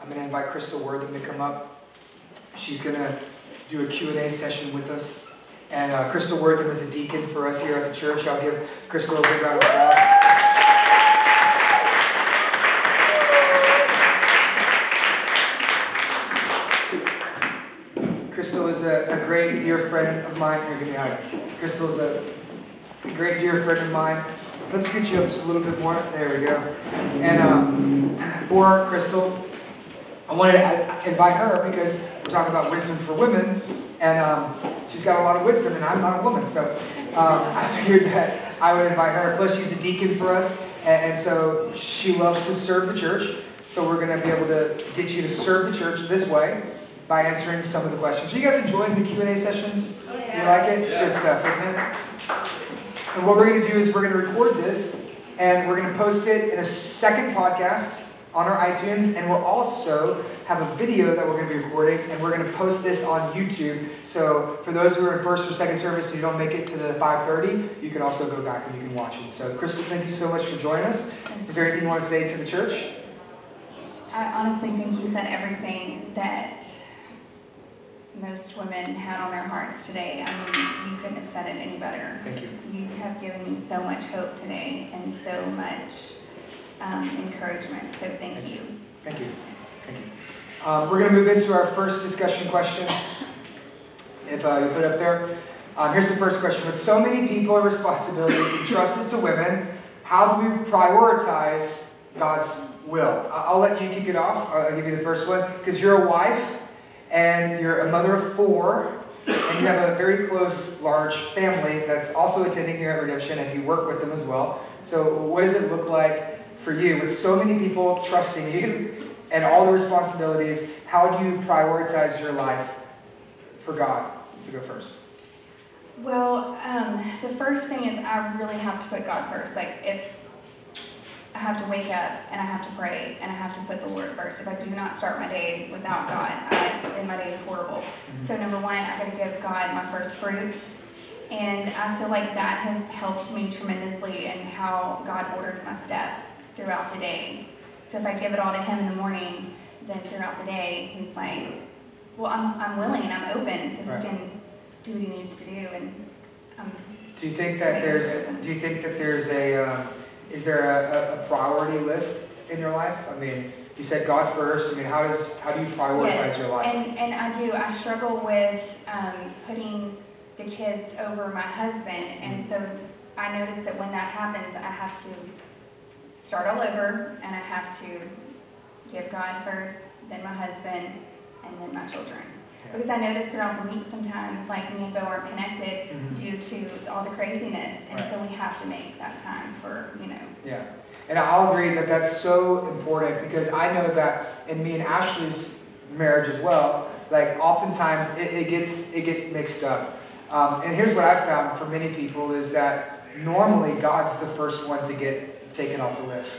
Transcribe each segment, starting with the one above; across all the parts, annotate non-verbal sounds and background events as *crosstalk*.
I'm going to invite Crystal Wortham to come up. She's going to do a Q&A session with us. And uh, Crystal Wortham is a deacon for us here at the church. I'll give Crystal a big round of applause. Crystal is a, a great dear friend of mine. Here, give me a hug. Crystal is a, great dear friend of mine. Let's get you up just a little bit more. There we go. And um, for Crystal, I wanted to invite her because we're talking about wisdom for women, and um, she's got a lot of wisdom, and I'm not a woman, so um, *laughs* I figured that I would invite her. Plus, she's a deacon for us, and, and so she loves to serve the church. So we're going to be able to get you to serve the church this way by answering some of the questions. Are you guys enjoying the Q&A sessions? Oh, Do you like it? It's good stuff, isn't it? And what we're going to do is we're going to record this, and we're going to post it in a second podcast on our iTunes, and we'll also have a video that we're going to be recording, and we're going to post this on YouTube. So for those who are in first or second service and you don't make it to the 5:30, you can also go back and you can watch it. So Crystal, thank you so much for joining us. Is there anything you want to say to the church? I honestly think you said everything that most women had on their hearts today. I mean, you couldn't have said it any better. Thank you. You have given me so much hope today and so much um, encouragement. So thank you. Thank you. Thank you. Um, we're going to move into our first discussion question. If uh, you put it up there. Um, here's the first question. With so many people and responsibilities entrusted to women, how do we prioritize God's will? I'll let you kick it off. I'll give you the first one. Because you're a wife and you're a mother of four, and you have a very close, large family that's also attending here at Redemption, and you work with them as well. So, what does it look like for you with so many people trusting you and all the responsibilities? How do you prioritize your life for God? To go first. Well, um, the first thing is I really have to put God first. Like if I have to wake up and I have to pray and I have to put the Lord first. If I do not start my day without God, I, then my day is horrible. So number one, I got to give God my first fruit, and I feel like that has helped me tremendously in how God orders my steps throughout the day. So if I give it all to Him in the morning, then throughout the day, He's like, "Well, I'm I'm willing, and I'm open, so Right. He can do what He needs to do." And um, Do you think that there's? Do you think that there's a? Uh, is there a, a, a priority list in your life? I mean, you said God first. I mean, how does how do you prioritize yes, your life? and and I do. I struggle with um, putting the kids over my husband, and so I notice that when that happens, I have to start all over, and I have to give God first, then my husband, and then my children. Because I notice throughout the week sometimes, like me and Bo aren't connected Mhm. due to all the craziness, and Right. so we have to make that time for you know. Yeah, and I'll agree that that's so important because I know that in me and Ashley's marriage as well, like oftentimes it, it gets it gets mixed up. Um, and here's what I've found for many people is that normally God's the first one to get taken off the list.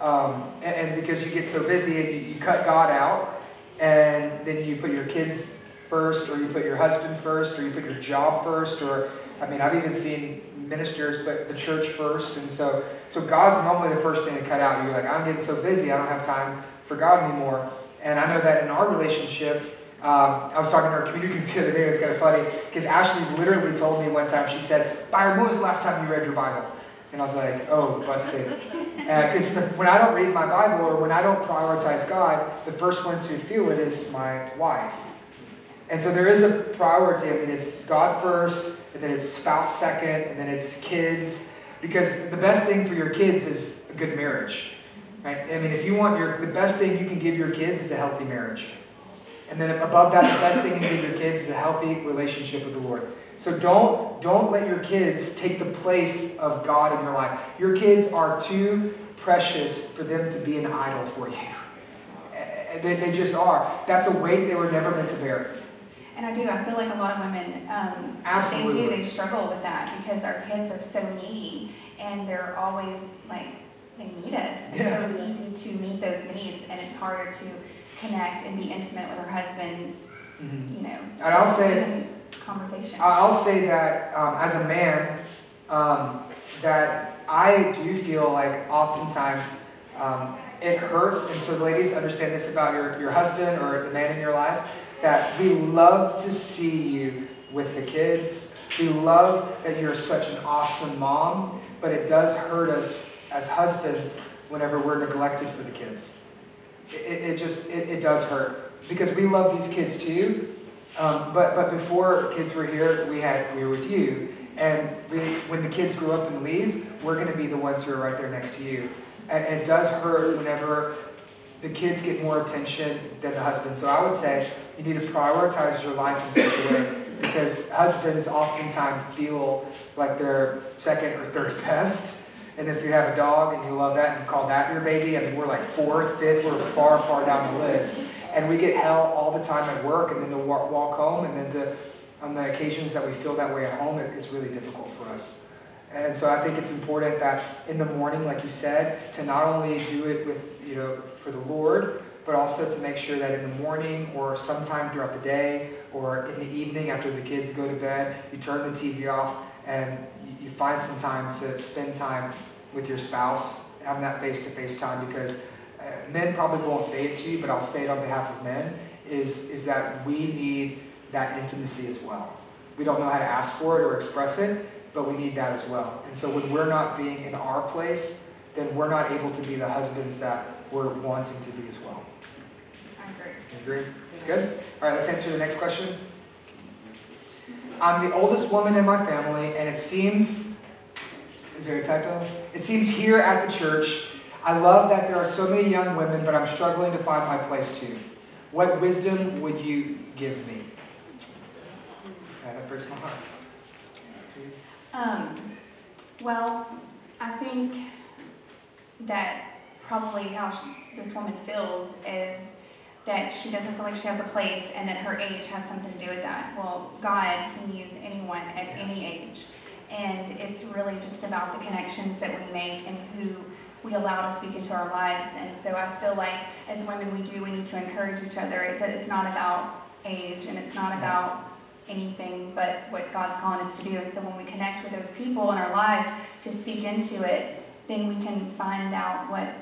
Um, and, and because you get so busy and you, you cut God out, and then you put your kids first, or you put your husband first, or you put your job first, or I mean, I've even seen ministers put the church first, and so so God's normally the first thing to cut out. You're like, I'm getting so busy, I don't have time for God anymore. And I know that in our relationship, um, I was talking to our community group *laughs* the other day. It was kind of funny because Ashley's literally told me one time. She said, "Byron, when was the last time you read your Bible?" And I was like, "Oh, busted." *laughs* Because when I don't read my Bible or when I don't prioritize God, the first one to feel it is my wife. And so there is a priority. I mean, it's God first, and then it's spouse second, and then it's kids. Because the best thing for your kids is a good marriage, right? I mean, if you want your the best thing you can give your kids is a healthy marriage, and then above that, the best thing you can give your kids is a healthy relationship with the Lord. So don't don't let your kids take the place of God in your life. Your kids are too precious for them to be an idol for you. *laughs* They, they just are. That's a weight they were never meant to bear. And I do. I feel like a lot of women, um, Absolutely. they do. They struggle with that because our kids are so needy, and they're always like they need us. And Yeah. so it's easy to meet those needs, and it's harder to connect and be intimate with her husbands. You know, And I'll say, conversation. I'll say that um, as a man, um, that I do feel like oftentimes um, it hurts. And so, the ladies, understand this about your, your husband or the man in your life that we love to see you with the kids. We love that you're such an awesome mom, but it does hurt us as husbands whenever we're neglected for the kids. It, it just, it, it does hurt because we love these kids too. Um, but, but before kids were here, we had, we were with you. And we, when the kids grow up and leave, we're going to be the ones who are right there next to you. And, and it does hurt whenever the kids get more attention than the husband. So I would say you need to prioritize your life in such a way because husbands oftentimes feel like they're second or third best. And if you have a dog and you love that and call that your baby, I mean, we're like fourth, fifth, we're far, far down the list. And we get hell all the time at work and then to walk home and then to, on the occasions that we feel that way at home, it's really difficult for us. And so I think it's important that in the morning, like you said, to not only do it with, you know, for the Lord, but also to make sure that in the morning or sometime throughout the day or in the evening after the kids go to bed, you turn the TV off and you find some time to spend time with your spouse, having that face to face time because uh, men probably won't say it to you, but I'll say it on behalf of men is, is that we need that intimacy as well. We don't know how to ask for it or express it, but we need that as well. And so when we're not being in our place, then we're not able to be the husbands that we're wanting to be as well. I agree. Agree? It's good? All right, let's answer the next question. I'm the oldest woman in my family, and it seems, is there a typo? It seems here at the church, I love that there are so many young women, but I'm struggling to find my place too. What wisdom would you give me? That breaks my heart. Um, well, I think that probably how she, this woman feels is that she doesn't feel like she has a place and that her age has something to do with that. Well, God can use anyone at any age. And it's really just about the connections that we make and who we allow to speak into our lives. And so I feel like as women, we do, we need to encourage each other. That it's not about age and it's not about anything but what God's calling us to do. And so when we connect with those people in our lives to speak into it, then we can find out what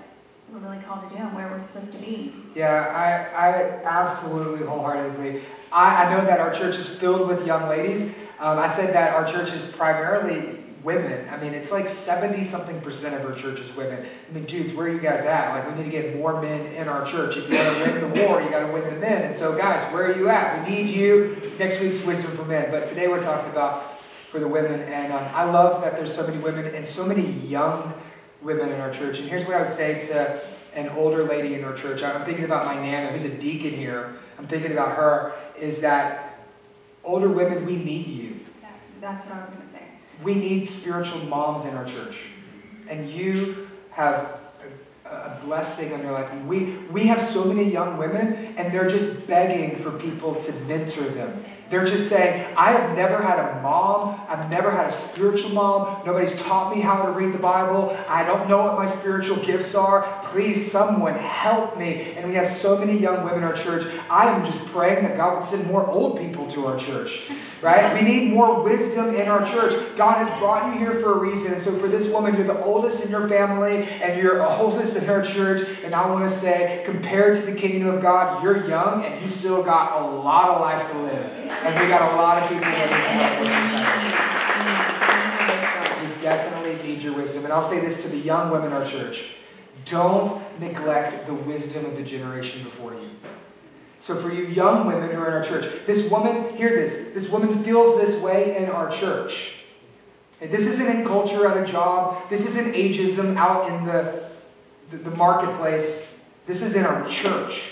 we're really called to do and where we're supposed to be. Yeah, I, I absolutely wholeheartedly. I, I know that our church is filled with young ladies. Um, I said that our church is primarily women. I mean, it's like 70 something percent of our church is women. I mean, dudes, where are you guys at? Like, we need to get more men in our church. If you want to win the war, you got to win the men. And so, guys, where are you at? We need you. Next week's Wisdom for Men. But today we're talking about for the women. And um, I love that there's so many women and so many young women in our church. And here's what I would say to an older lady in our church. I'm thinking about my nana, who's a deacon here. I'm thinking about her, is that older women, we need you. that's what I was going to say. We need spiritual moms in our church. And you have a blessing on your life. And we, we have so many young women, and they're just begging for people to mentor them. They're just saying, I have never had a mom. I've never had a spiritual mom. Nobody's taught me how to read the Bible. I don't know what my spiritual gifts are. Please, someone help me. And we have so many young women in our church. I am just praying that God would send more old people to our church, right? We need more wisdom in our church. God has brought you here for a reason. And so, for this woman, you're the oldest in your family, and you're *laughs* oldest in our church. And I want to say, compared to the kingdom of God, you're young, and you still got a lot of life to live. And we got a lot of people that need We definitely need your wisdom. And I'll say this to the young women in our church. Don't neglect the wisdom of the generation before you. So for you young women who are in our church, this woman, hear this, this woman feels this way in our church. And this isn't in culture at a job. This isn't ageism out in the, the, the marketplace. This is in our church.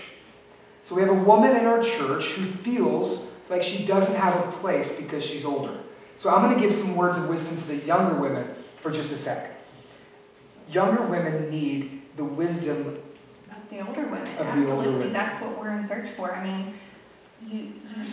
So we have a woman in our church who feels like she doesn't have a place because she's older. So I'm going to give some words of wisdom to the younger women for just a sec. Younger women need the wisdom of the older women. Absolutely, older women. that's what we're in search for. I mean, you, you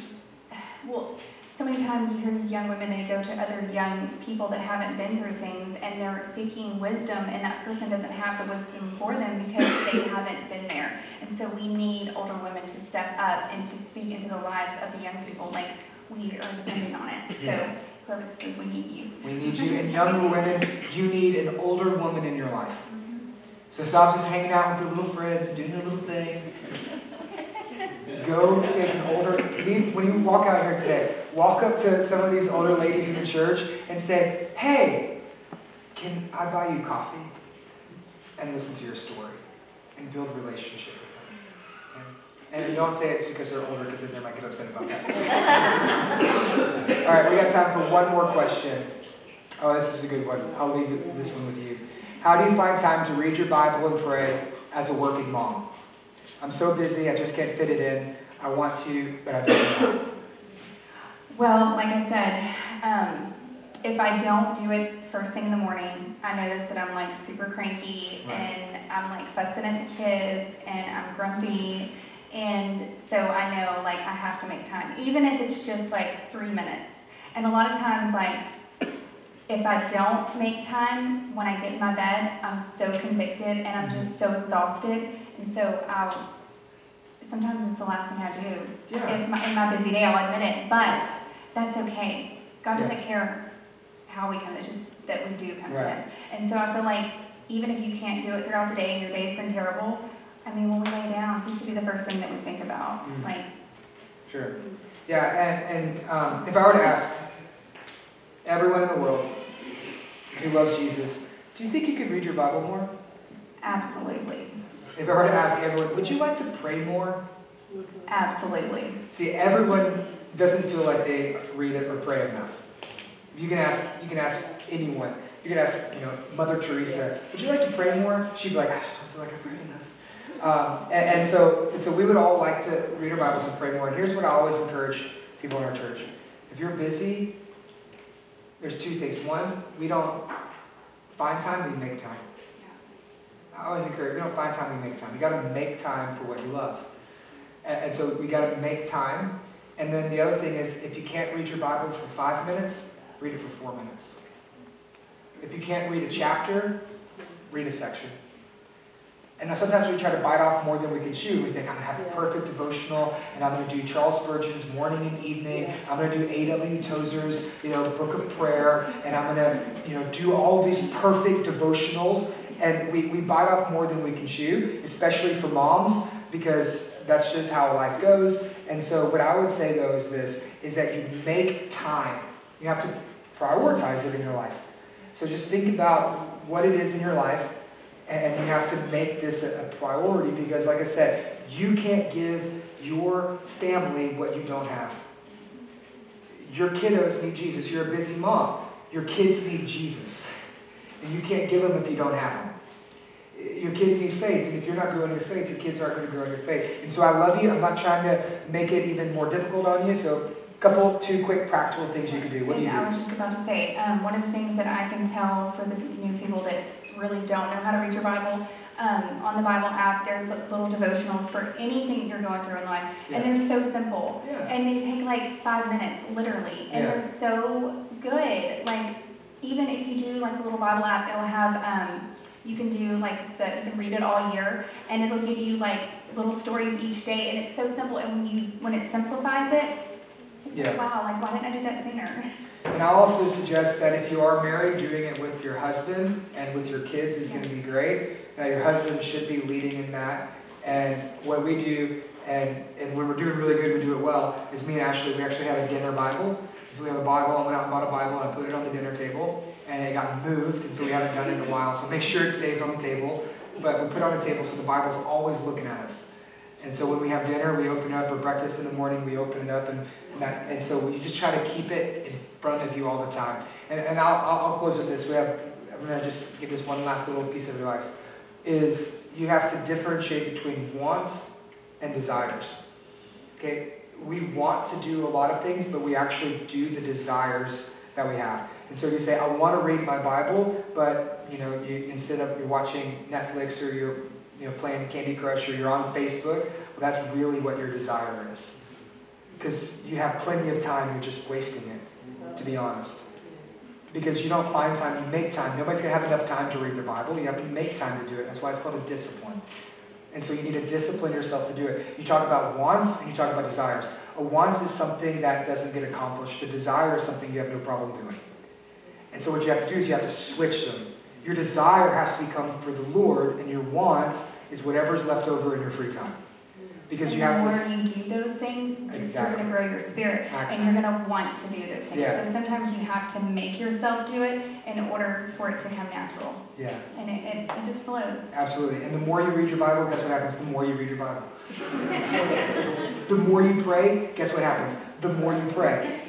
well so many times you hear these young women, they go to other young people that haven't been through things and they're seeking wisdom, and that person doesn't have the wisdom for them because they *coughs* haven't been there. And so we need older women to step up and to speak into the lives of the young people like we are depending on it. So whoever we need you. We need you. And younger *laughs* women, you need an older woman in your life. So stop just hanging out with your little friends and doing your little thing. Go take an older, leave, when you walk out here today, walk up to some of these older ladies in the church and say, hey, can I buy you coffee? And listen to your story and build a relationship with them. And, and don't say it's because they're older because then they might get upset about that. *laughs* All right, we got time for one more question. Oh, this is a good one. I'll leave this one with you. How do you find time to read your Bible and pray as a working mom? I'm so busy, I just can't fit it in. I want to, but I don't. Well, like I said, um, if I don't do it first thing in the morning, I notice that I'm like super cranky Right. and I'm like fussing at the kids and I'm grumpy. And so I know like I have to make time, even if it's just like three minutes. And a lot of times, like, if I don't make time when I get in my bed, I'm so convicted and I'm just so exhausted. And so I'll, sometimes it's the last thing I do. Yeah. If my, in my busy day, I'll admit it, but that's okay. God Yeah. doesn't care how we come, it's just that we do come to Him. And so I feel like even if you can't do it throughout the day and your day's been terrible, I mean, when we lay down, He should be the first thing that we think about. Mhm. Like, Sure. Yeah, and, and um, if I were to ask everyone in the world who loves Jesus, do you think you could read your Bible more? absolutely, If I were to ask everyone, would you like to pray more? absolutely. See, everyone doesn't feel like they read it or pray enough. You can ask, you can ask anyone. You can ask, you know, Mother Teresa, would you like to pray more? She'd be like, I just don't feel like I prayed enough. Um, and, and so, and so we would all like to read our Bibles and pray more. And here's what I always encourage people in our church: if you're busy, there's two things. One, we don't find time; we make time. I always encourage. We don't find time; we make time. You got to make time for what you love. And, and so we got to make time. And then the other thing is, if you can't read your Bible for five minutes, read it for four minutes. If you can't read a chapter, read a section. And now sometimes we try to bite off more than we can chew. We think, I'm going to have the perfect devotional, and I'm going to do Charles Spurgeon's morning and evening. I'm going to do A.W. Tozer's, you know, book of prayer, and I'm going to, you know, do all these perfect devotionals. And we, we bite off more than we can chew, especially for moms, because that's just how life goes. And so what I would say, though, is this, is that you make time. You have to prioritize it in your life. So just think about what it is in your life, and you have to make this a, a priority because, like I said, you can't give your family what you don't have. Your kiddos need Jesus. You're a busy mom. Your kids need Jesus. And you can't give them if you don't have them. Your kids need faith, and if you're not growing your faith, your kids aren't going to grow in your faith. And so I love you. I'm not trying to make it even more difficult on you. So, a couple, two quick practical things you can do. What do you And I do? was just about to say, um, one of the things that I can tell for the new people that really don't know how to read your Bible, um, on the Bible app, there's little devotionals for anything you're going through in life, and they're so simple, Yeah. and they take like five minutes, literally, and Yeah. they're so good. Like, even if you do like the little Bible app, it'll have, um, you can do like the, you can read it all year, and it'll give you like little stories each day, and it's so simple. And when you when it simplifies it, it's Yeah. like wow, like why didn't I do that sooner? *laughs* And I also suggest that if you are married, doing it with your husband and with your kids is going to be great. Now, your husband should be leading in that. And what we do, and, and when we're doing really good, we do it well, is me and Ashley, we actually have a dinner Bible. So we have a Bible, I went out and bought a Bible, and I put it on the dinner table, and it got moved, and so we haven't done it in a while. So make sure it stays on the table. But we put it on the table so the Bible's always looking at us. And so when we have dinner, we open it up, or breakfast in the morning, we open it up, and, and, that, and so we just try to keep it in front of you all the time. And, and I'll, I'll, I'll close with this. We have, I'm going to just give this one last little piece of advice, is you have to differentiate between wants and desires. Okay? We want to do a lot of things, but we actually do the desires that we have. And so you say, I want to read my Bible, but you know, you, instead of you're watching Netflix or you're you know, playing Candy Crush or you're on Facebook, well, that's really what your desire is. Because you have plenty of time, you're just wasting it, to be honest. Because you don't find time, you make time. Nobody's going to have enough time to read their Bible. You have to make time to do it. That's why it's called a discipline. And so you need to discipline yourself to do it. You talk about wants and you talk about desires. A wants is something that doesn't get accomplished. A desire is something you have no problem doing. And so what you have to do is you have to switch them. Your desire has to become for the Lord, and your want is whatever's left over in your free time. Because you have And the to. more you do those things, you're gonna grow your spirit, and you're gonna want to do those things. Yeah. So sometimes you have to make yourself do it in order for it to come natural, Yeah, and it, it, it just flows. absolutely. And the more you read your Bible, guess what happens? The more you read your Bible. *laughs* the more you pray, guess what happens? The more you pray.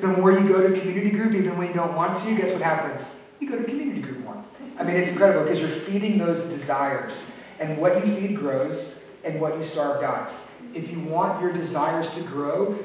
The more you go to community group, even when you don't want to, guess what happens? You go to community group more. I mean, it's incredible because you're feeding those desires. And what you feed grows, and what you starve dies. If you want your desires to grow,